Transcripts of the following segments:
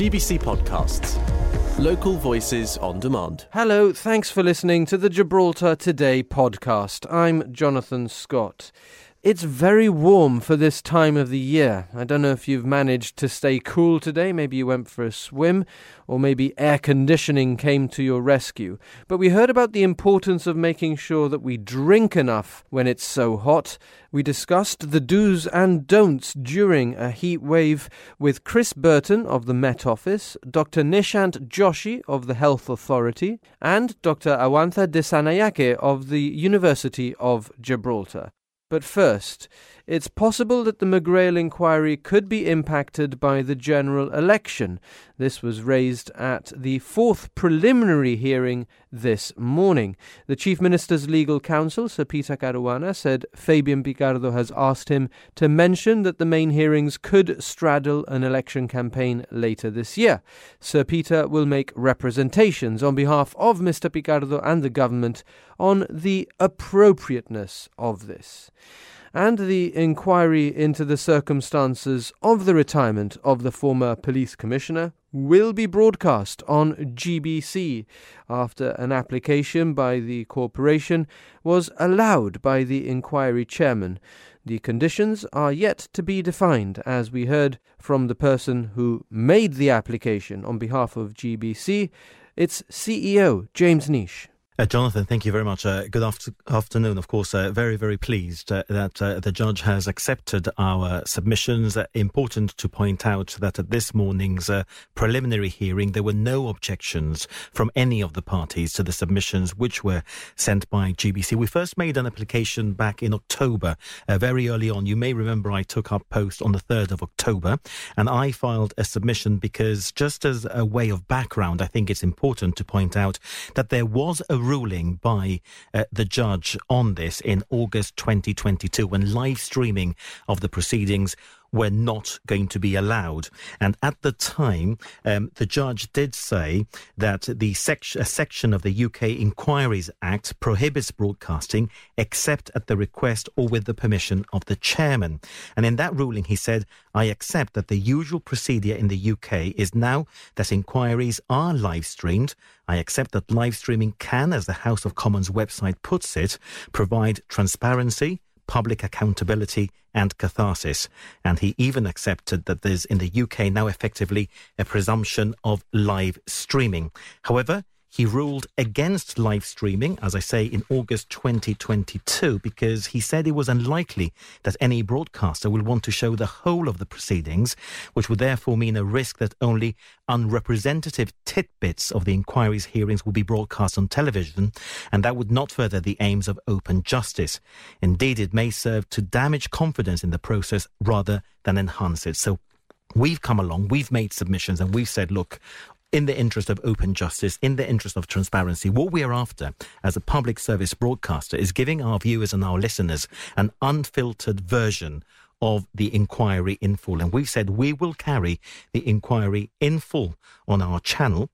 GBC Podcasts. Local voices on demand. Hello, thanks for listening to the Gibraltar Today podcast. I'm Jonathan Scott. It's very warm for this time of the year. I don't know if you've managed to stay cool today. Maybe you went for a swim, or maybe air conditioning came to your rescue. But we heard about the importance of making sure that we drink enough when it's so hot. We discussed the do's and don'ts during a heat wave with Chris Burton of the Met Office, Dr. Nishant Joshi of the Health Authority, and Dr. Awantha Dissanayake of the University of Gibraltar. But first, it's possible that the McGrail inquiry could be impacted by the general election. This was raised at the fourth preliminary hearing this morning. The Chief Minister's legal counsel, Sir Peter Caruana, said Fabian Picardo has asked him to mention that the main hearings could straddle an election campaign later this year. Sir Peter will make representations on behalf of Mr. Picardo and the government on the appropriateness of this and the inquiry into the circumstances of the retirement of the former police commissioner will be broadcast on GBC after an application by the corporation was allowed by the inquiry chairman. The conditions are yet to be defined, as we heard from the person who made the application on behalf of GBC, its CEO, James Nish. Uh, Jonathan, thank you very much. Uh, good after- afternoon. Of course, uh, very, very pleased uh, that uh, the judge has accepted our submissions. Uh, important to point out that at this morning's preliminary hearing, there were no objections from any of the parties to the submissions which were sent by GBC. We first made an application back in October, very early on. You may remember I took up post on the 3rd of October, and I filed a submission because, just as a way of background, I think it's important to point out that there was a ruling by uh, the judge on this in August 2022 when live streaming of the proceedings were not going to be allowed. And at the time, um, the judge did say that the sec- section of the UK Inquiries Act prohibits broadcasting except at the request or with the permission of the chairman. And in that ruling, he said, I accept that the usual procedure in the UK is now that inquiries are live streamed. I accept that live streaming can, as the House of Commons website puts it, provide transparency, public accountability and catharsis. And he even accepted that there's in the UK now effectively a presumption of live streaming. However, he ruled against live streaming, as I say, in August 2022, because he said it was unlikely that any broadcaster will want to show the whole of the proceedings, which would therefore mean a risk that only unrepresentative tidbits of the inquiry's hearings will be broadcast on television, and that would not further the aims of open justice. Indeed, it may serve to damage confidence in the process rather than enhance it. So we've come along, we've made submissions, and we've said, look, in the interest of open justice, in the interest of transparency, what we are after as a public service broadcaster is giving our viewers and our listeners an unfiltered version of the inquiry in full. And we've said we will carry the inquiry in full on our channel.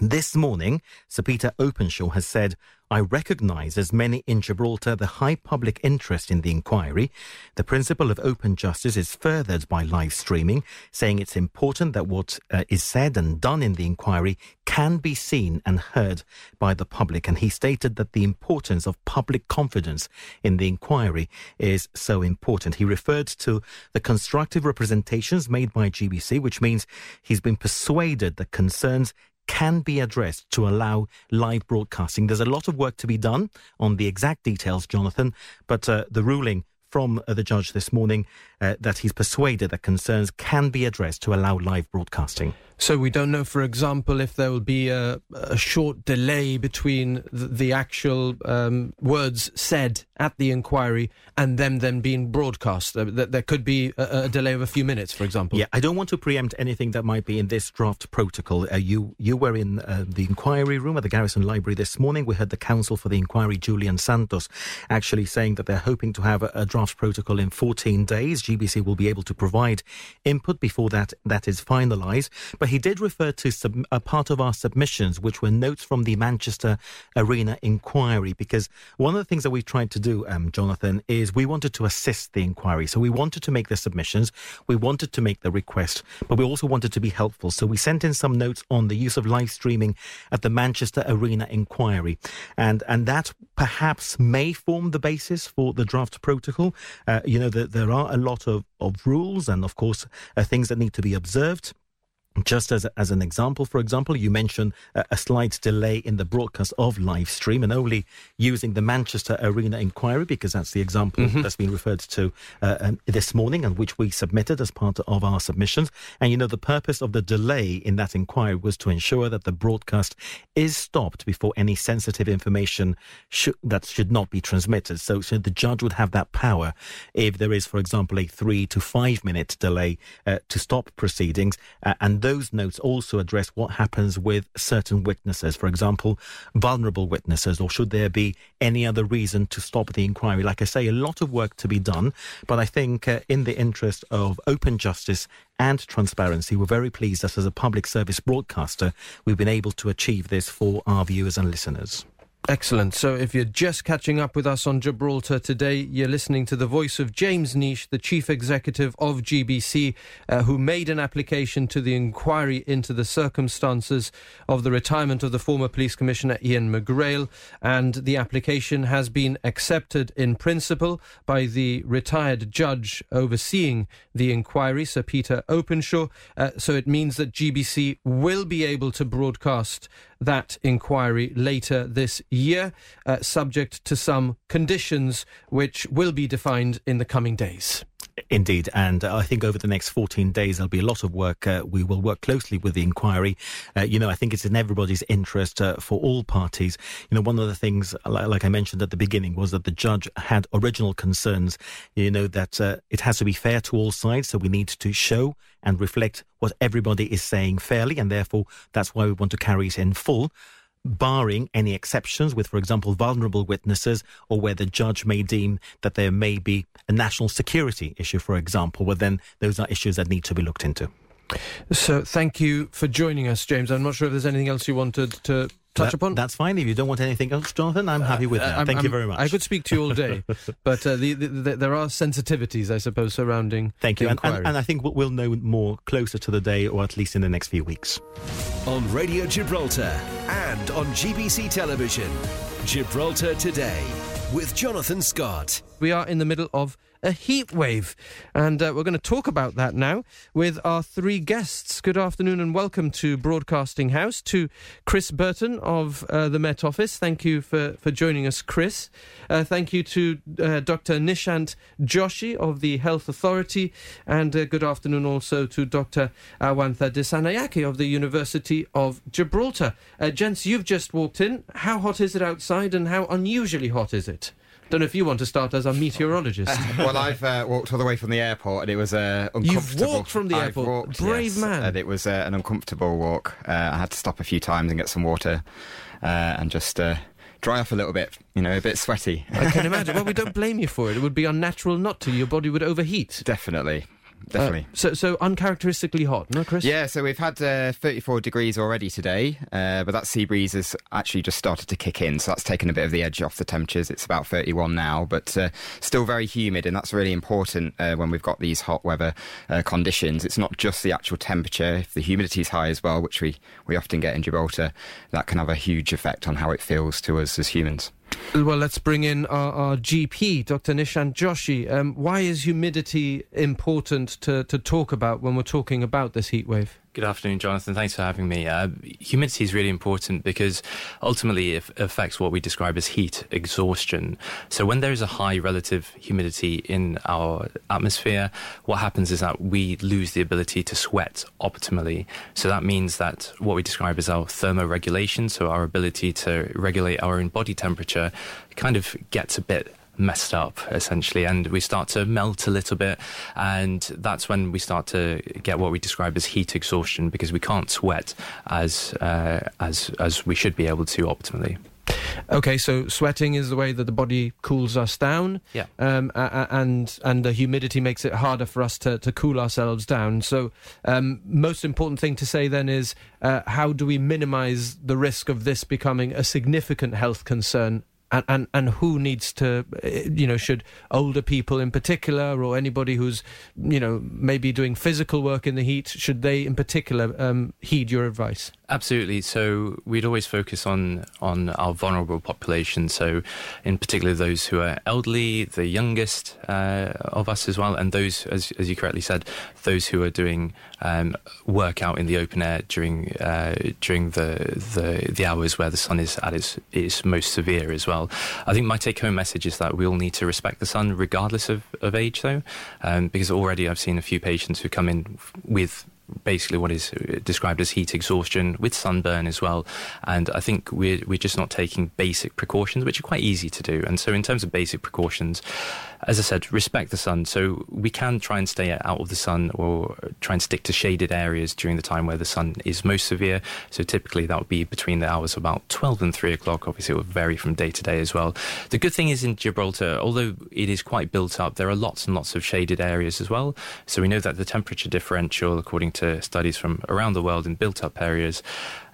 This morning, Sir Peter Openshaw has said I recognise, as many in Gibraltar, the high public interest in the inquiry. The principle of open justice is furthered by live streaming, saying it's important that what uh, is said and done in the inquiry can be seen and heard by the public. And he stated that the importance of public confidence in the inquiry is so important. He referred to the constructive representations made by GBC, which means he's been persuaded that concerns can be addressed to allow live broadcasting. There's a lot of work to be done on the exact details, Jonathan, but uh, the ruling from uh, the judge this morning uh, that he's persuaded that concerns can be addressed to allow live broadcasting. So we don't know, for example, if there will be a, a short delay between the, the actual um, words said at the inquiry and them then being broadcast. Uh, that there could be a, a, delay of a few minutes, for example. Yeah, I don't want to preempt anything that might be in this draft protocol. Uh, you you were in uh, the inquiry room at the Garrison Library this morning. We heard the counsel for the inquiry, Julian Santos, actually saying that they're hoping to have a, a draft protocol in 14 days. GBC will be able to provide input before that that is finalised. But he did refer to a part of our submissions, which were notes from the Manchester Arena inquiry. Because one of the things that we tried to do, um, Jonathan, is we wanted to assist the inquiry. So we wanted to make the submissions, we wanted to make the request, but we also wanted to be helpful. So we sent in some notes on the use of live streaming at the Manchester Arena inquiry, and and that perhaps may form the basis for the draft protocol. Uh, you know, the, there are a lot of, of rules and, of course, uh, things that need to be observed. Just as, as an example, for example, you mentioned a, a slight delay in the broadcast of live stream and only using the Manchester Arena inquiry because that's the example mm-hmm. that's been referred to uh, um, this morning and which we submitted as part of our submissions. And you know, the purpose of the delay in that inquiry was to ensure that the broadcast is stopped before any sensitive information sh- that should not be transmitted. So, so the judge would have that power if there is, for example, a three to five minute delay uh, to stop proceedings uh, and those notes also address what happens with certain witnesses, for example, vulnerable witnesses, or should there be any other reason to stop the inquiry? Like I say, a lot of work to be done, but I think uh, in the interest of open justice and transparency, we're very pleased that as a public service broadcaster, we've been able to achieve this for our viewers and listeners. Excellent. So, if you're just catching up with us on Gibraltar today, you're listening to the voice of James Nish, the chief executive of GBC, uh, who made an application to the inquiry into the circumstances of the retirement of the former police commissioner Ian McGrail. And the application has been accepted in principle by the retired judge overseeing the inquiry, Sir Peter Openshaw. Uh, so, it means that GBC will be able to broadcast that inquiry later this year, uh, subject to some conditions which will be defined in the coming days. Indeed, and uh, I think over the next 14 days there'll be a lot of work. Uh, we will work closely with the inquiry. Uh, you know, I think it's in everybody's interest uh, for all parties. You know, one of the things, like I mentioned at the beginning, was that the judge had original concerns. You know, that uh, it has to be fair to all sides, so we need to show and reflect what everybody is saying fairly, and therefore that's why we want to carry it in full barring any exceptions with, for example, vulnerable witnesses or where the judge may deem that there may be a national security issue, for example, well, then those are issues that need to be looked into. So thank you for joining us, James. I'm not sure if there's anything else you wanted to touch that, upon? That's fine. If you don't want anything else, Jonathan, I'm happy with uh, that. Thank I'm, you very much. I could speak to you all day, but uh, the, the, the, there are sensitivities, I suppose, surrounding. Thank you, and, and, and, I think we'll know more closer to the day, or at least in the next few weeks. On Radio Gibraltar and on GBC Television, Gibraltar Today with Jonathan Scott. We are in the middle of a heat wave. And uh, we're going to talk about that now with our three guests. Good afternoon and welcome to Broadcasting House. To Chris Burton of uh, the Met Office. Thank you for, for joining us, Chris. Uh, thank you to uh, Dr. Nishant Joshi of the Health Authority. And uh, good afternoon also to Dr. Awantha Dissanayake of the University of Gibraltar. Uh, gents, you've just walked in. How hot is it outside and how unusually hot is it? Don't know if you want to start as a meteorologist. well, I've uh, walked all the way from the airport, and it was uh, uncomfortable. You've walked from the airport, walked, brave yes, man. And it was uh, an uncomfortable walk. Uh, I had to stop a few times and get some water, uh, and just uh, dry off a little bit, you know, a bit sweaty. I can imagine. Well, we don't blame you for it. It would be unnatural not to. Your body would overheat. Definitely definitely. Uh, so, so uncharacteristically hot, no, Chris? Yeah, so we've had uh, 34 degrees already today, uh, but that sea breeze has actually just started to kick in, so that's taken a bit of the edge off the temperatures. It's about 31 now, but uh, still very humid, and that's really important uh, when we've got these hot weather uh, conditions. It's not just the actual temperature; if the humidity is high as well, which we we often get in Gibraltar, that can have a huge effect on how it feels to us as humans. Well, let's bring in our, our GP, Dr. Nishant Joshi. Um, why is humidity important to, to talk about when we're talking about this heat wave? Good afternoon, Jonathan. Thanks for having me. Uh, humidity is really important because ultimately it affects what we describe as heat exhaustion. So, when there is a high relative humidity in our atmosphere, what happens is that we lose the ability to sweat optimally. So, that means that what we describe as our thermoregulation, so our ability to regulate our own body temperature, kind of gets a bit messed up essentially and we start to melt a little bit and that's when we start to get what we describe as heat exhaustion because we can't sweat as uh, as as we should be able to optimally Okay, so sweating is the way that the body cools us down. Yeah. Um, and and the humidity makes it harder for us to, to cool ourselves down. So, um, most important thing to say then is uh, how do we minimise the risk of this becoming a significant health concern? And, and and who needs to, uh, you know, should older people in particular, or anybody who's, you know, maybe doing physical work in the heat, should they in particular um, heed your advice? Absolutely. So we'd always focus on on our vulnerable population. So, in particular, those who are elderly, the youngest uh, of us as well, and those, as as you correctly said, those who are doing um, work out in the open air during uh, during the, the the hours where the sun is at its its most severe as well. I think my take home message is that we all need to respect the sun, regardless of, of age, though, um, because already I've seen a few patients who come in with basically what is described as heat exhaustion with sunburn as well. And I think we're, we're just not taking basic precautions, which are quite easy to do. And so, in terms of basic precautions, as I said, respect the sun. So we can try and stay out of the sun or try and stick to shaded areas during the time where the sun is most severe. So typically that would be between the hours of about 12 and 3 o'clock. Obviously, it will vary from day to day as well. The good thing is in Gibraltar, although it is quite built up, there are lots and lots of shaded areas as well. So we know that the temperature differential, according to studies from around the world in built up areas,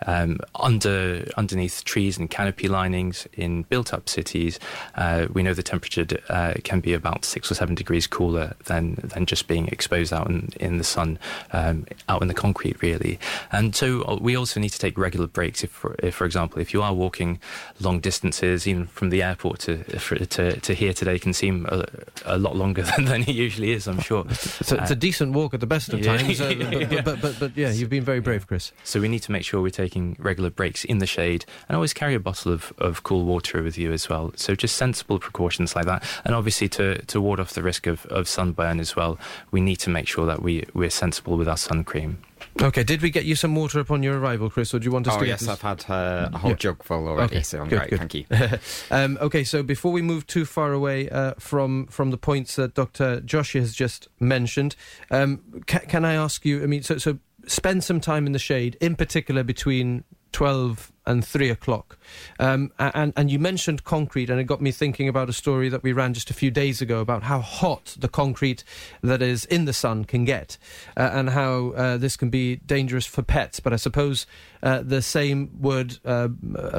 um, under underneath trees and canopy linings in built-up cities, uh, we know the temperature d- uh, can be about six or seven degrees cooler than than just being exposed out in, in the sun, um, out in the concrete, really. And so uh, we also need to take regular breaks. If, for, if, for example, if you are walking long distances, even from the airport to for, to, to here today, can seem a, a lot longer than, than it usually is. I'm sure. So it's a decent walk at the best of yeah. times. Uh, but, but, but, but, yeah, you've been very brave, Chris. So we need to make sure we're taking regular breaks in the shade and always carry a bottle of, of cool water with you as well. So just sensible precautions like that. And obviously to, to ward off the risk of, of sunburn as well, we need to make sure that we, we're sensible with our sun cream. Okay, did we get you some water upon your arrival, Chris, or do you want us Oh to yes, get I've had uh, a whole Yeah. jug full already, Okay, so I'm good, great. good. Thank you. um, okay, so before we move too far away uh, from from the points that Dr. Joshi has just mentioned, um, ca- can I ask you? I mean, so so spend some time in the shade, in particular between twelve and three o'clock. Um, and and you mentioned concrete, and it got me thinking about a story that we ran just a few days ago about how hot the concrete that is in the sun can get, uh, and how uh, this can be dangerous for pets. But I suppose uh, the same would uh,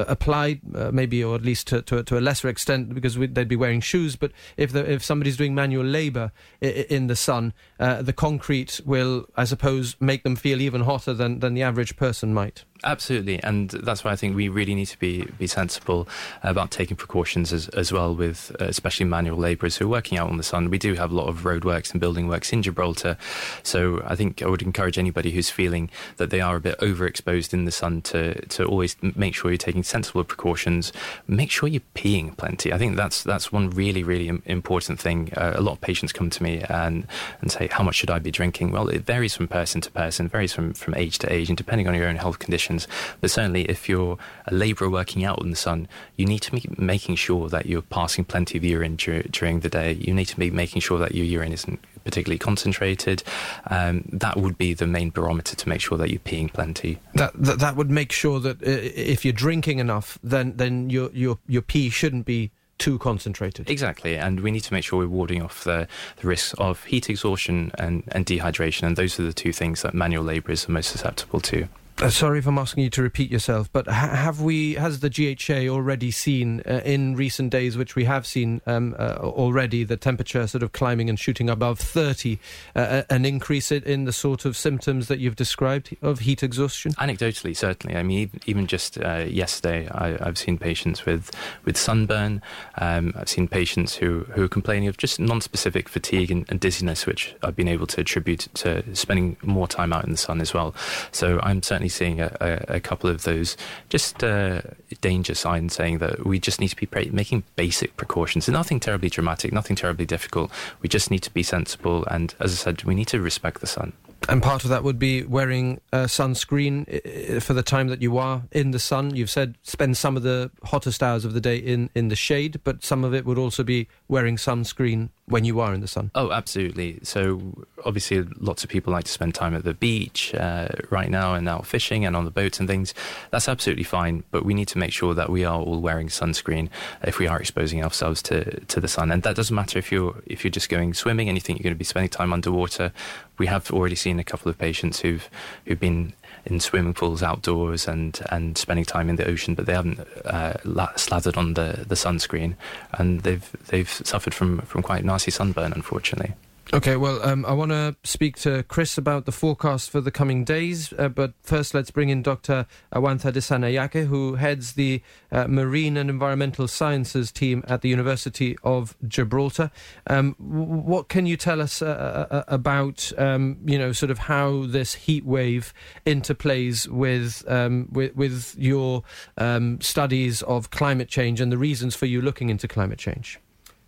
apply, uh, maybe, or at least to, to, to a lesser extent, because we, they'd be wearing shoes. But if the, if somebody's doing manual labour i- i- in the sun, uh, the concrete will, I suppose, make them feel even hotter than, than the average person might. Absolutely, and that's why I think we really need to be be sensible about taking precautions as as well with uh, especially manual labourers who are working out on the sun. We do have a lot of roadworks and building works in Gibraltar, so I think I would encourage anybody who's feeling that they are a bit overexposed in the sun to to always make sure you're taking sensible precautions. Make sure you're peeing plenty. I think that's that's one really really important thing. Uh, a lot of patients come to me and and say, how much should I be drinking? Well, it varies from person to person, varies from from age to age, and depending on your own health conditions. But certainly, if you're a labourer working out in the sun, you need to be making sure that you're passing plenty of urine dur- during the day. You need to be making sure that your urine isn't particularly concentrated. Um, that would be the main barometer to make sure that you're peeing plenty. That, that that would make sure that uh, if you're drinking enough, then then your your your pee shouldn't be too concentrated. Exactly, and we need to make sure we're warding off the, the risks of heat exhaustion and, and dehydration, and those are the two things that manual labourers are most susceptible to. Uh, sorry if I'm asking you to repeat yourself, but ha- have we, has the GHA already seen uh, in recent days, which we have seen um, uh, already, the temperature sort of climbing and shooting above 30, uh, uh, an increase in, the sort of symptoms that you've described of heat exhaustion? Anecdotally, certainly. I mean, even- just uh, yesterday, I, I've seen patients with, with sunburn. Um, I've seen patients who, who are complaining of just non-specific fatigue and, and dizziness, which I've been able to attribute to spending more time out in the sun as well. So I'm certainly seeing a, a, a couple of those just uh, danger signs saying that we just need to be pre- making basic precautions. Nothing terribly dramatic, nothing terribly difficult. We just need to be sensible, and as I said, we need to respect the sun. And part of that would be wearing uh, sunscreen for the time that you are in the sun. You've said spend some of the hottest hours of the day in, in the shade, but some of it would also be wearing sunscreen when you are in the sun. Oh, absolutely. So, obviously, lots of people like to spend time at the beach uh, right now and out fishing and on the boats and things. That's absolutely fine, but we need to make sure that we are all wearing sunscreen if we are exposing ourselves to, to the sun. And that doesn't matter if you're if you're just going swimming and you think you're going to be spending time underwater we have already seen a couple of patients who've who've been in swimming pools outdoors and, and spending time in the ocean, but they haven't uh, slathered on the, the sunscreen, and they've they've suffered from, from quite nasty sunburn, unfortunately. Okay, well, um, I want to speak to Chris about the forecast for the coming days, uh, but first let's bring in Dr. Awantha Dissanayake, who heads the uh, Marine and Environmental Sciences team at the University of Gibraltar. Um, what can you tell us uh, uh, uh, about, um, you know, sort of how this heat wave interplays with um, with, with, your um, studies of climate change and the reasons for you looking into climate change?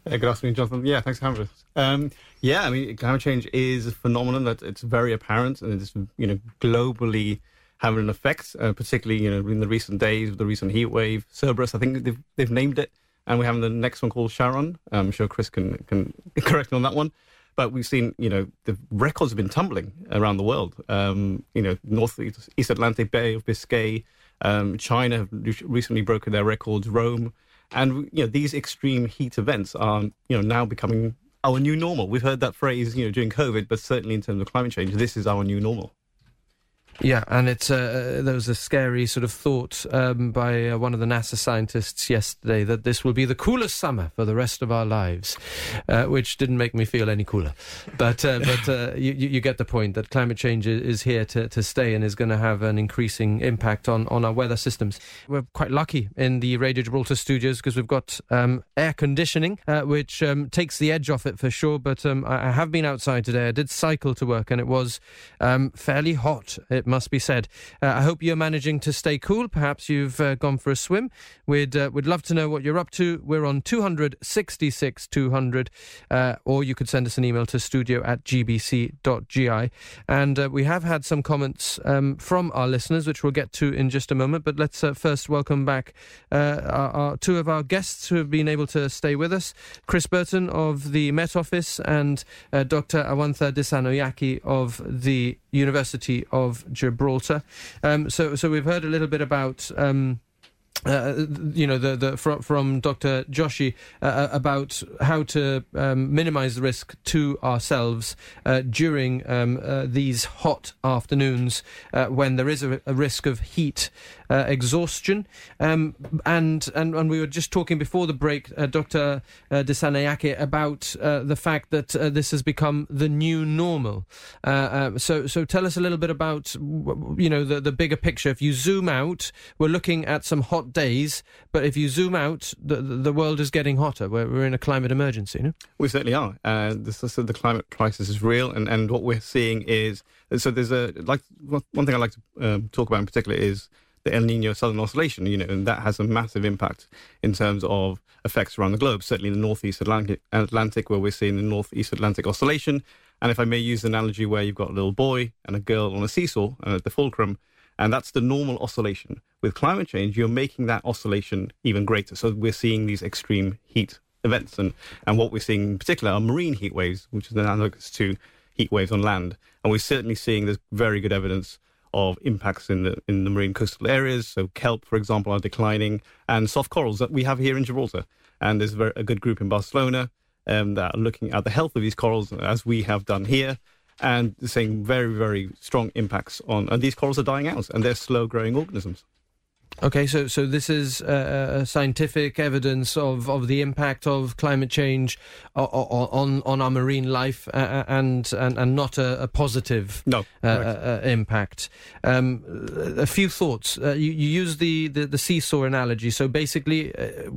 good afternoon, Jonathan. Yeah, thanks for having us. Yeah, I mean, climate change is a phenomenon that it's very apparent and it's you know globally having an effect, uh, particularly you know in the recent days, with the recent heat wave, Cerberus. I think they've they've named it, and we're having the next one called Charon. I'm sure Chris can can correct me on that one. But we've seen, you know, the records have been tumbling around the world. Um, you know, North East Atlantic Bay of Biscay, um, China have recently broken their records. Rome, and you know, these extreme heat events are, you know, now becoming our new normal. We've heard that phrase, you know, during COVID, but certainly in terms of climate change, this is our new normal. Yeah, and it's uh, there was a scary sort of thought um, by uh, one of the NASA scientists yesterday that this will be the coolest summer for the rest of our lives, uh, which didn't make me feel any cooler. But uh, but uh, you, you get the point that climate change is here to, to stay and is going to have an increasing impact on, on our weather systems. We're quite lucky in the Radio Gibraltar studios because we've got um, air conditioning, uh, which um, takes the edge off it for sure. But um, I, I, have been outside today. I did cycle to work and it was um, fairly hot. It it must be said. Uh, I hope you're managing to stay cool. Perhaps you've uh, gone for a swim. We'd uh, we'd love to know what you're up to. We're on 266 200, uh, or you could send us an email to studio at gbc.gi. And uh, we have had some comments um, from our listeners, which we'll get to in just a moment. But let's first welcome back our, our, two of our guests who have been able to stay with us Chris Burton of the Met Office and Dr. Awantha Dissanayake of the University of Gibraltar. Um, so, so we've heard a little bit about. Um, uh, you know, the, the from, from Dr. Joshi uh, uh, about how to um, minimize the risk to ourselves uh, during um, uh, these hot afternoons uh, when there is a, a risk of heat uh, exhaustion. Um, and, and and we were just talking before the break, uh, Dr. Uh, Dissanayake, about uh, the fact that uh, this has become the new normal. Uh, so so tell us a little bit about you know the the bigger picture. If you zoom out, we're looking at some hot days, but if you zoom out, the the world is getting hotter. We're, we're in a climate emergency. No? We certainly are. This, this, the climate crisis is real, and, and what we're seeing is so. There's a like one thing I like to um, talk about in particular is the El Nino Southern Oscillation, you know, and that has a massive impact in terms of effects around the globe, certainly in the Northeast Atlantic, Atlantic where we're seeing the Northeast Atlantic Oscillation. And if I may use the analogy where you've got a little boy and a girl on a seesaw and at the fulcrum, and that's the normal oscillation. With climate change, you're making that oscillation even greater. So we're seeing these extreme heat events. And, and what we're seeing in particular are marine heat waves, which is analogous to heat waves on land. And we're certainly seeing there's very good evidence of impacts in the in the marine coastal areas. So kelp, for example, are declining, and soft corals that we have here in Gibraltar. And there's a good group in Barcelona um, that are looking at the health of these corals, as we have done here, and saying very, very strong impacts on. And these corals are dying out, and they're slow-growing organisms. Okay, so so this is uh, uh, scientific evidence of, of the impact of climate change on on our marine life, uh, uh, and, and and not a, a positive no, uh, impact. Um, a few thoughts. you, you use the, the, the, seesaw analogy. So basically,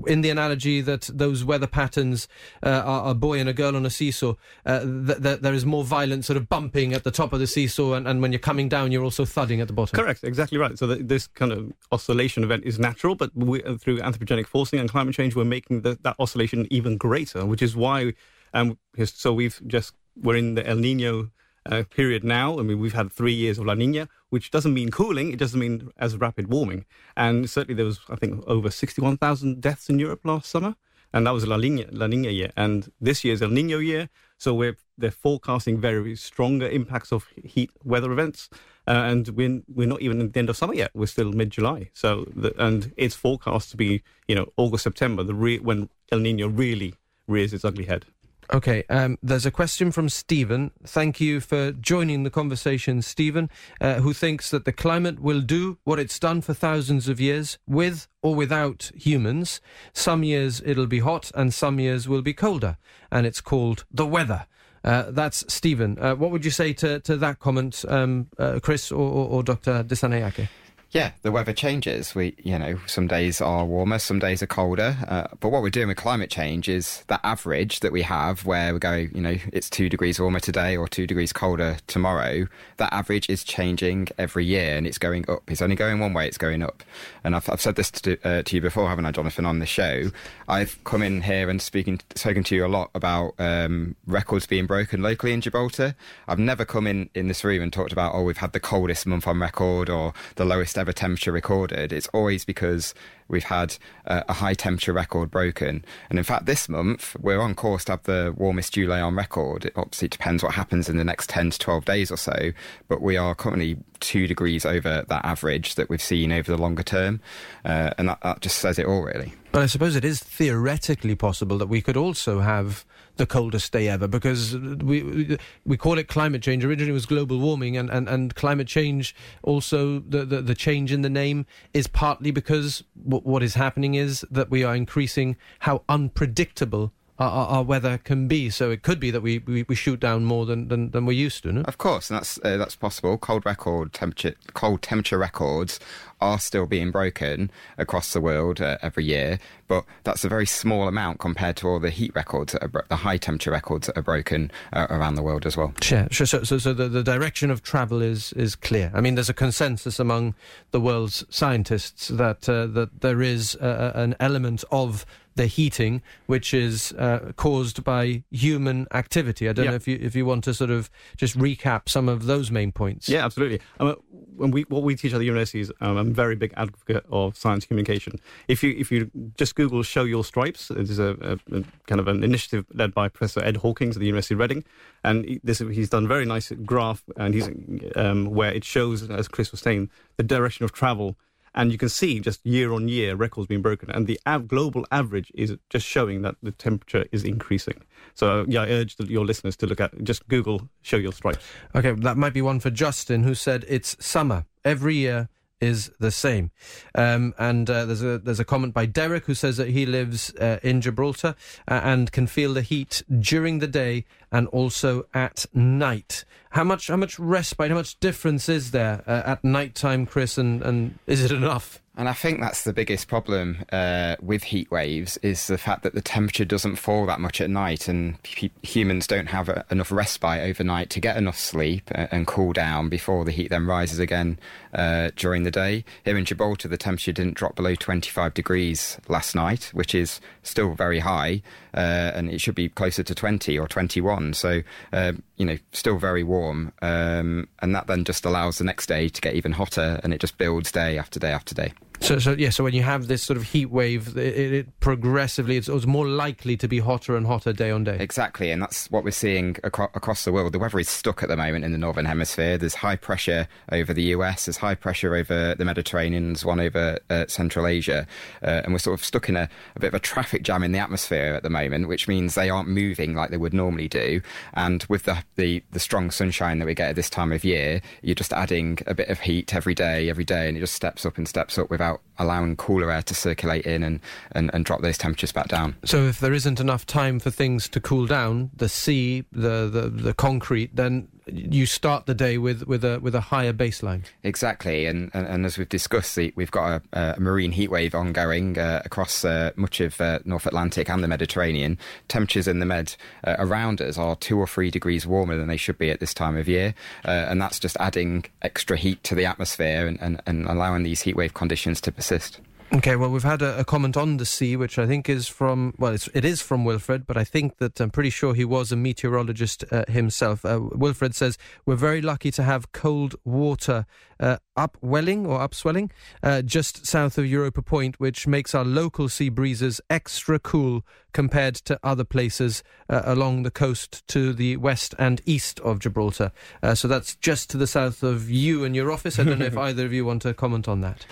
in the analogy that those weather patterns are a boy and a girl on a seesaw, th- th- there is more violent sort of bumping at the top of the seesaw, and, and when you're coming down, you're also thudding at the bottom. Correct, exactly right. So this kind of oscillation event is natural, but we, uh, through anthropogenic forcing and climate change, we're making the, that oscillation even greater, which is why. Um, so we've just we're in the El Nino uh, period now. I mean, we've had three years of La Nina, which doesn't mean cooling; it doesn't mean as rapid warming. And certainly, there was, I think, over sixty-one thousand deaths in Europe last summer, and that was La Nina, La Nina year. And this year's El Nino year, so we're they're forecasting very stronger impacts of heat weather events. Uh, and we're, we're not even at the end of summer yet. We're still mid July. So, the, and it's forecast to be, you know, August, September, the re- when El Nino really rears its ugly head. Okay, um, there's a question from Stephen. Thank you for joining the conversation, Stephen, uh, who thinks that the climate will do what it's done for thousands of years, with or without humans. Some years it'll be hot, and some years will be colder, and it's called the weather. Uh, that's Stephen. Uh, what would you say to, to that comment, um, uh, Chris or, or, or Dr. Dissanayake? Yeah, the weather changes. We, you know, some days are warmer, some days are colder. Uh, but what we're doing with climate change is that average that we have, where we go, you know, it's two degrees warmer today or two degrees colder tomorrow. That average is changing every year, and it's going up. It's only going one way; it's going up. And I've, I've said this to, uh, to you before, haven't I, Jonathan, on the show? I've come in here and speaking, spoken to you a lot about um, records being broken locally in Gibraltar. I've never come in in this room and talked about, oh, we've had the coldest month on record or the lowest ever temperature recorded, it's always because we've had uh, a high temperature record broken. And in fact, this month, we're on course to have the warmest July on record. It obviously depends what happens in the next 10 to 12 days or so, but we are currently two degrees over that average that we've seen over the longer term. Uh, and that, that just says it all, really. But I suppose it is theoretically possible that we could also have the coldest day ever because we we call it climate change. Originally, it was global warming, and, and, and climate change also the, the, the change in the name is partly because w- what is happening is that we are increasing how unpredictable our, our, weather can be. So it could be that we, we, we shoot down more than, than, than we're used to. No? Of course, and that's uh, that's possible. Cold record temperature, cold temperature records are still being broken across the world uh, every year, but that's a very small amount compared to all the heat records, that are bro- the high temperature records that are broken uh, around the world as well. Sure, sure. So, so, so the, the direction of travel is is clear. I mean, there's a consensus among the world's scientists that uh, that there is an element of the heating, which is uh, caused by human activity. I don't yeah. know if you if you want to sort of just recap some of those main points. Yeah, absolutely. Um, when we what we teach at the universities, um, I'm a very big advocate of science communication. If you if you just Google "show your stripes," there's a, a, a kind of an initiative led by Professor Ed Hawkins at the University of Reading, and this he's done a very nice graph, and he's um, where it shows, as Chris was saying, the direction of travel and you can see just year on year records being broken, and the av- global average is just showing that the temperature is increasing. So yeah, I urge the, your listeners to look at just Google "show your stripes." Okay, that might be one for Justin, who said it's summer every year is the same. Um, and uh, there's a there's a comment by Derek who says that he lives uh, in Gibraltar uh, and can feel the heat during the day and also at night. How much how much respite, how much difference is there uh, at night time, Chris? And and is it enough? And I think that's the biggest problem uh, with heat waves is the fact that the temperature doesn't fall that much at night, and humans don't have a, enough respite overnight to get enough sleep and, and cool down before the heat then rises again uh, during the day. Here in Gibraltar, the temperature didn't drop below 25 degrees last night, which is still very high, uh, and it should be closer to 20 or 21. So, uh, you know, still very warm, um, and that then just allows the next day to get even hotter, and it just builds day after day after day. So, so yeah. So when you have this sort of heat wave, it, it progressively it's, it's, more likely to be hotter and hotter day on day. Exactly, and that's what we're seeing acro- across the world. The weather is stuck at the moment in the northern hemisphere. There's high pressure over the US. There's high pressure over the Mediterranean. There's one over uh, Central Asia, uh, and we're sort of stuck in a, a, bit of a traffic jam in the atmosphere at the moment, which means they aren't moving like they would normally do. And with the the, the strong sunshine that we get at this time of year, you're just adding a bit of heat every day, every day, and it just steps up and steps up without allowing cooler air to circulate in and, and, and drop those temperatures back down. So if there isn't enough time for things to cool down, the sea, the, the, the concrete, then you start the day with, with a with a higher baseline. Exactly, and and, and as we've discussed, we've got a, a marine heat wave ongoing uh, across uh, much of uh, North Atlantic and the Mediterranean. Temperatures in the Med uh, around us are two or three degrees warmer than they should be at this time of year, uh, and that's just adding extra heat to the atmosphere and, and, and allowing these heat wave conditions to persist. Okay, well, we've had a, a, comment on the sea, which I think is from, well, it's, it is from Wilfred, but I think that I'm pretty sure he was a meteorologist uh, himself. Uh, Wilfred says, We're very lucky to have cold water uh, upwelling or upswelling uh, just south of Europa Point, which makes our local sea breezes extra cool compared to other places uh, along the coast to the west and east of Gibraltar. Uh, so that's just to the south of you and your office. I don't know if either of you want to comment on that.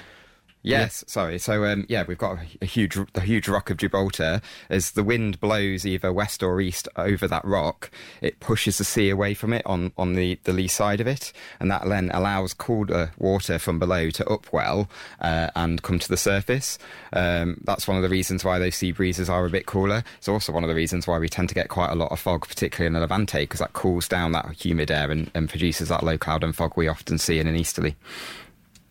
Yes, yeah. sorry. So um, yeah, we've got a, a, huge, the huge rock of Gibraltar. As the wind blows either west or east over that rock, it pushes the sea away from it on, on the, the lee side of it, and that then allows colder water from below to upwell uh, and come to the surface. Um, that's one of the reasons why those sea breezes are a bit cooler. It's also one of the reasons why we tend to get quite a lot of fog, particularly in the Levante, because that cools down that humid air and, and produces that low cloud and fog we often see in an easterly.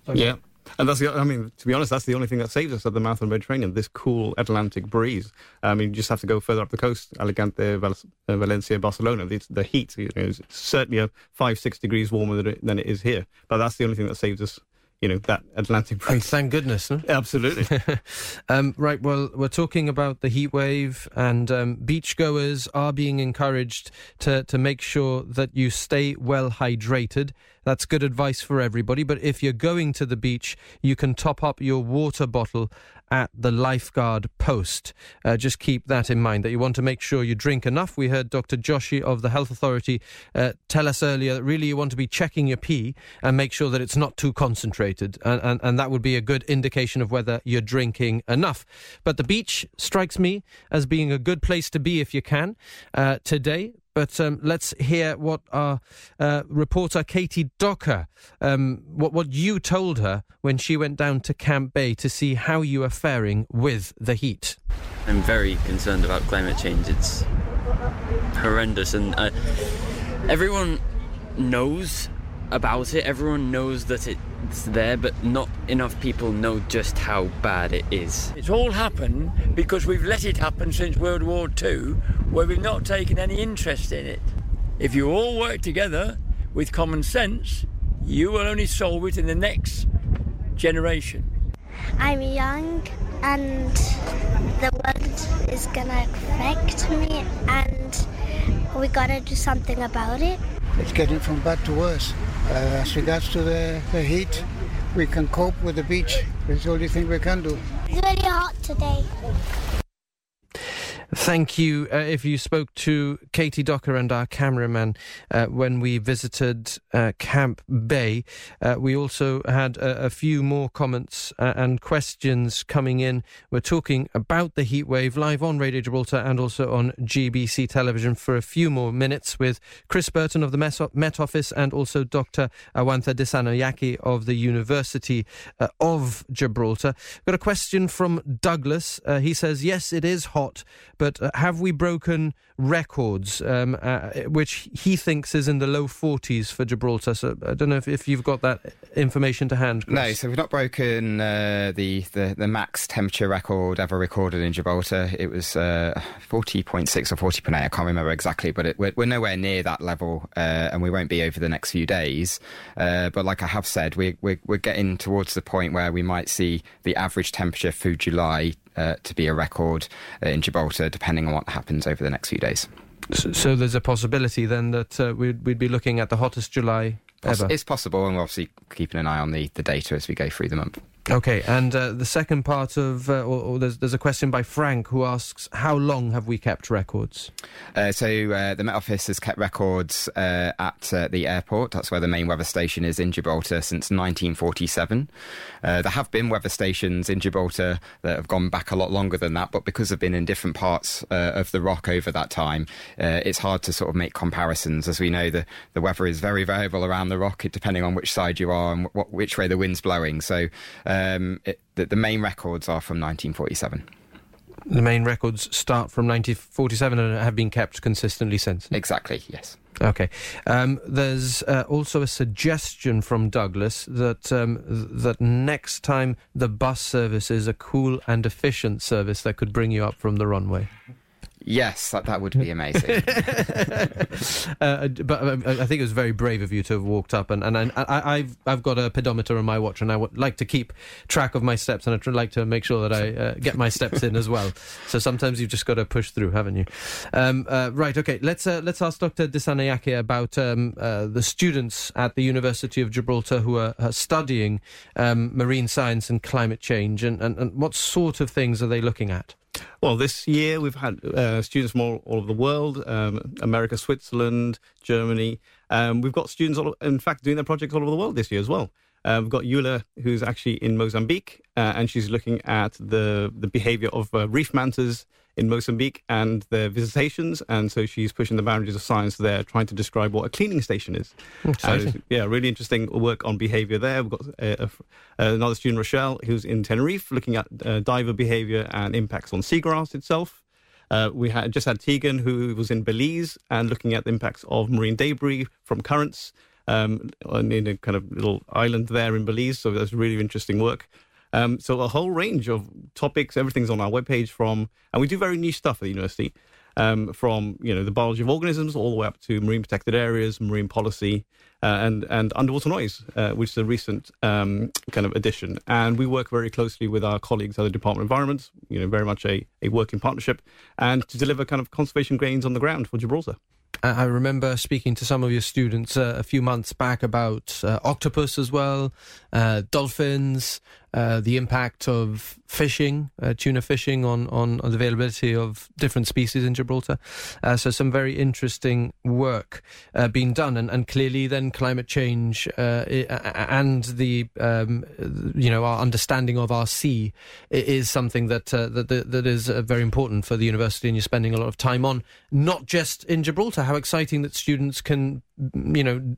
Okay. Yeah, and that's the, I mean, to be honest, that's the only thing that saves us at the mouth of the Mediterranean, this cool Atlantic breeze. I mean, you just have to go further up the coast, Alicante, Val- uh, Valencia, Barcelona. The, the heat you know, is certainly a five, six degrees warmer than it, than it is here. But that's the only thing that saves us you know that Atlantic breeze. And thank goodness. Huh? Absolutely. um, right. Well, we're talking about the heat wave, and um, beachgoers are being encouraged to to make sure that you stay well hydrated. That's good advice for everybody. But if you're going to the beach, you can top up your water bottle at the lifeguard post. Uh, just keep that in mind that you want to make sure you drink enough. We heard Dr. Joshi of the Health Authority uh, tell us earlier that really you want to be checking your pee and make sure that it's not too concentrated. And, and, and that would be a good indication of whether you're drinking enough. But the beach strikes me as being a good place to be if you can uh, today. But um, let's hear what our uh, reporter Katie Docker, um, what what you told her when she went down to Camp Bay to see how you are faring with the heat. I'm very concerned about climate change. It's horrendous, and uh, everyone knows about it. Everyone knows that it's there, but not enough people know just how bad it is. It's all happened because we've let it happen since World War II, where we've not taken any interest in it. If you all work together with common sense, you will only solve it in the next generation. I'm young and the world is gonna affect me and we gotta do something about it. It's getting from bad to worse. Uh, as regards to the, the heat, we can cope with the beach. It's the only thing we can do. It's really hot today. Thank you. Uh, if you spoke to Katie Docker and our cameraman uh, when we visited uh, Camp Bay, uh, we also had a, a few more comments uh, and questions coming in. We're talking about the heat wave live on Radio Gibraltar and also on GBC television for a few more minutes with Chris Burton of the Met Office and also Dr. Awantha Dissanayake of the University uh, of Gibraltar. Got a question from Douglas. he says, Yes, it is hot but uh, have we broken records, um, uh, which he thinks is in the low 40s for Gibraltar? So I don't know if, if you've got that information to hand. Chris. No, so we've not broken uh, the, the, the max temperature record ever recorded in Gibraltar. It was 40.6 uh, or 40.8, I can't remember exactly, but it, we're, we're, nowhere near that level, uh, and we won't be over the next few days. Uh, but like I have said, we, we're, we're getting towards the point where we might see the average temperature through July uh, to be a record uh, in Gibraltar, depending on what happens over the next few days. So, so there's a possibility then that uh, we'd, we'd be looking at the hottest July ever. It's possible, and we're obviously keeping an eye on the, the data as we go through the month. Okay, and uh, the second part of, uh, or, or there's, there's, a question by Frank who asks, how long have we kept records? Uh, so uh, the Met Office has kept records uh, at uh, the airport. That's where the main weather station is in Gibraltar since 1947. there have been weather stations in Gibraltar that have gone back a lot longer than that, but because they've been in different parts of the rock over that time, it's hard to sort of make comparisons. As we know, the, the weather is very variable around the rock, depending on which side you are and which way the wind's blowing. So um, it, the, the main records are from 1947 the main records start from 1947 and have been kept consistently since. Exactly, yes. Okay. Um, there's uh, also a suggestion from Douglas that um, th- that next time the bus service is a cool and efficient service that could bring you up from the runway. Yes, that, that would be amazing. uh, but uh, I think it was very brave of you to have walked up, and, and I, have I've got a pedometer on my watch, and I would like to keep track of my steps, and I'd like to make sure that I uh, get my steps in as well. So sometimes you've just got to push through, haven't you? Um, uh, right. Okay. Let's uh, let's ask Dr. Dissanayake about um, uh, the students at the University of Gibraltar who are, are studying um, marine science and climate change, and, and, and what sort of things are they looking at? Well, this year we've had uh, students from all, all, over the world um, America, Switzerland, Germany. Um, we've got students, all, in fact, doing their projects all over the world this year as well. Uh, we've got Eula, who's actually in Mozambique, uh, and she's looking at the, the behavior of uh, reef mantas in Mozambique and their visitations. And so she's pushing the boundaries of science there, trying to describe what a cleaning station is. Uh, yeah, really interesting work on behavior there. We've got uh, another student, Rochelle, who's in Tenerife, looking at uh, diver behavior and impacts on seagrass itself. Uh, we had just had Tegan, who was in Belize and looking at the impacts of marine debris from currents um, in a kind of little island there in Belize. So that's really interesting work. Um, so a whole range of topics, everything's on our webpage from, and we do very niche stuff at the university, um, from you know the biology of organisms all the way up to marine protected areas, marine policy, uh, and and underwater noise, uh, which is a recent um, kind of addition. And we work very closely with our colleagues at the Department of Environment, you know, very much a, a working partnership, and to deliver kind of conservation gains on the ground for Gibraltar. I remember speaking to some of your students uh, a few months back about uh, octopus as well, uh, dolphins, uh, the impact of fishing, uh, tuna fishing on, on, on, the availability of different species in Gibraltar. Uh, so some very interesting work uh, being done, and, and clearly then climate change uh, and the um, you know our understanding of our sea is something that that that is very important for the university, and you're spending a lot of time on, not just in Gibraltar. How exciting that students can you know,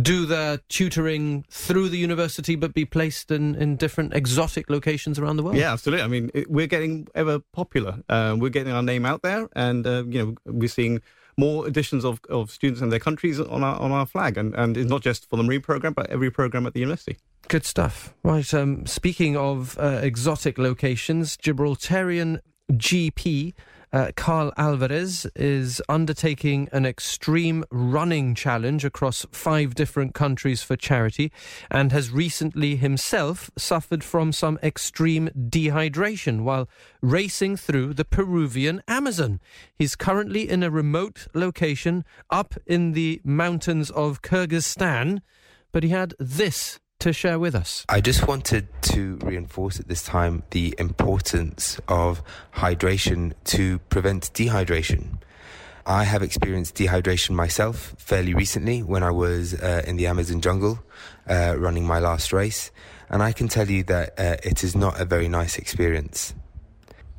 do their tutoring through the university, but be placed in, in different exotic locations around the world. Yeah, absolutely. I mean, it, we're getting ever popular. Uh, we're getting our name out there, and uh, you know, we're seeing more additions of, of students and their countries on our on our flag, and and it's not just for the marine program, but every program at the university. Good stuff. Right. Um, speaking of uh, exotic locations, Gibraltarian GP uh, Carl Alvarez is undertaking an extreme running challenge across five different countries for charity and has recently himself suffered from some extreme dehydration while racing through the Peruvian Amazon. He's currently in a remote location up in the mountains of Kyrgyzstan, but he had this to share with us? I just wanted to reinforce at this time the importance of hydration to prevent dehydration. I have experienced dehydration myself fairly recently when I was uh, in the Amazon jungle uh, running my last race, and I can tell you that uh, it is not a very nice experience.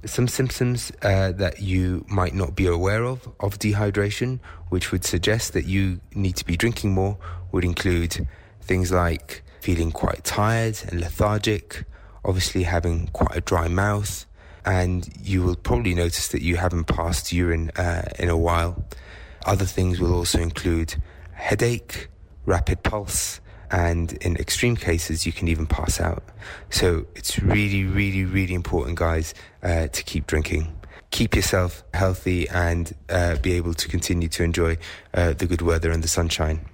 Some symptoms uh, that you might not be aware of of dehydration, which would suggest that you need to be drinking more, would include things like feeling quite tired and lethargic, obviously having quite a dry mouth, and you will probably notice that you haven't passed urine uh, in a while. Other things will also include headache, rapid pulse, and in extreme cases, you can even pass out. So it's really, really, really important, guys, uh, to keep drinking. Keep yourself healthy and uh, be able to continue to enjoy uh, the good weather and the sunshine.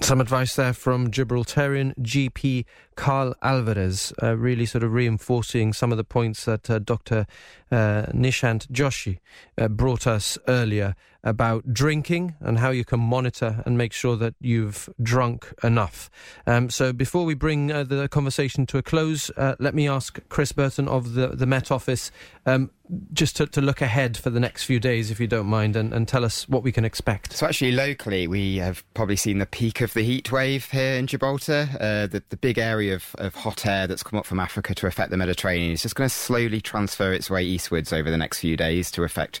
Some advice there from Gibraltarian GP Carl Alvarez, uh, really sort of reinforcing some of the points that uh, Dr. Uh, Nishant Joshi uh, brought us earlier about drinking and how you can monitor and make sure that you've drunk enough. Um, so before we bring uh, the conversation to a close, uh, let me ask Chris Burton of the, the Met Office um, just to, to, look ahead for the next few days, if you don't mind, and, and, tell us what we can expect. So actually, locally, we have probably seen the peak of the heat wave here in Gibraltar. The, the, big area of, of, hot air that's come up from Africa to affect the Mediterranean is just going to slowly transfer its way eastwards over the next few days to affect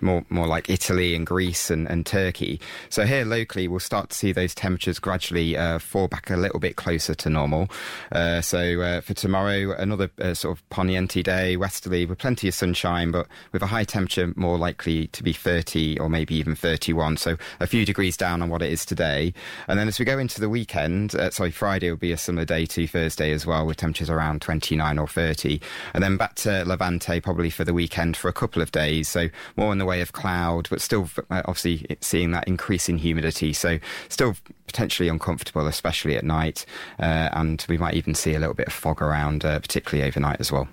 more, more like Italy and Greece and, and Turkey. So here locally, we'll start to see those temperatures gradually uh, fall back a little bit closer to normal. Uh, so uh, for tomorrow, another uh, sort of poniente day, westerly, with plenty of sunshine, but with a high temperature more likely to be 30 or maybe even 31. So a few degrees down on what it is today. And then as we go into the weekend, uh, sorry, Friday will be a summer day too to Thursday as well, with temperatures around 29 or 30. And then back to Levante probably for the weekend for a couple of days. So more in the way of cloud, but still uh, obviously seeing that increase in humidity. So still potentially uncomfortable, especially at night. Uh, and we might even see a little bit of fog around, uh, particularly overnight as well.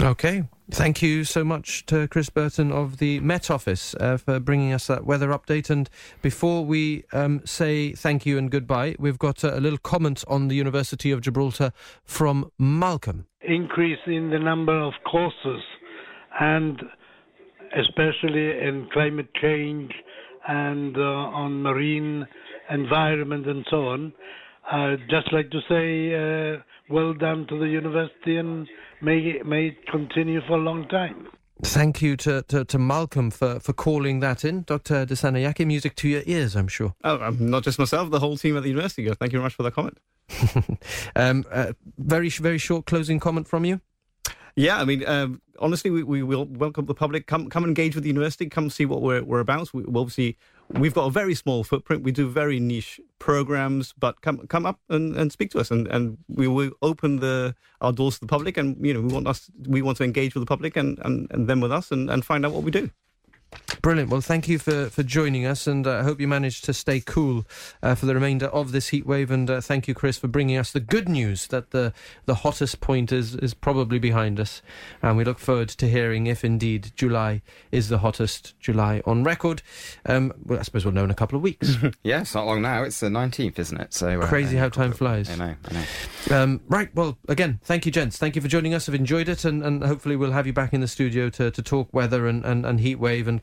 Okay. Thank you so much to Chris Burton of the Met Office uh, for bringing us that weather update. And before we um, say thank you and goodbye, we've got a, a little comment on the University of Gibraltar from Malcolm. Increase in the number of courses, and especially in climate change and uh, on marine environment and so on. I'd just like to say uh, well done to the university and may, may continue for a long time. Thank you to, to, to, Malcolm for, for calling that in. Dr. Dissanayake, music to your ears, I'm sure. Oh, um, not just myself, the whole team at the university. Thank you very much for that comment. um, uh, very, very short closing comment from you. Yeah, I mean, um, honestly, we, we will welcome the public. Come, come engage with the university. Come see what we're, we're about. We, will see. We've got a very small footprint. We do very niche programs, but come, come up and, and speak to us, and, and we will open the our doors to the public. And you know, we want us, we want to engage with the public and, and, and them with us, and, and find out what we do. Brilliant. Well, thank you for, for joining us, and I uh, hope you managed to stay cool uh, for the remainder of this heat wave. And uh, thank you, Chris, for bringing us the good news that the the hottest point is is probably behind us. And we look forward to hearing if indeed July is the hottest July on record. Um, well, I suppose we'll know in a couple of weeks. yeah, it's not long now. It's the nineteenth, isn't it? So uh, crazy how time flies. I know. I know. Um, right. Well, again, thank you, gents. Thank you for joining us. I've enjoyed it, and, and hopefully we'll have you back in the studio to, to talk weather and, and, and heat wave and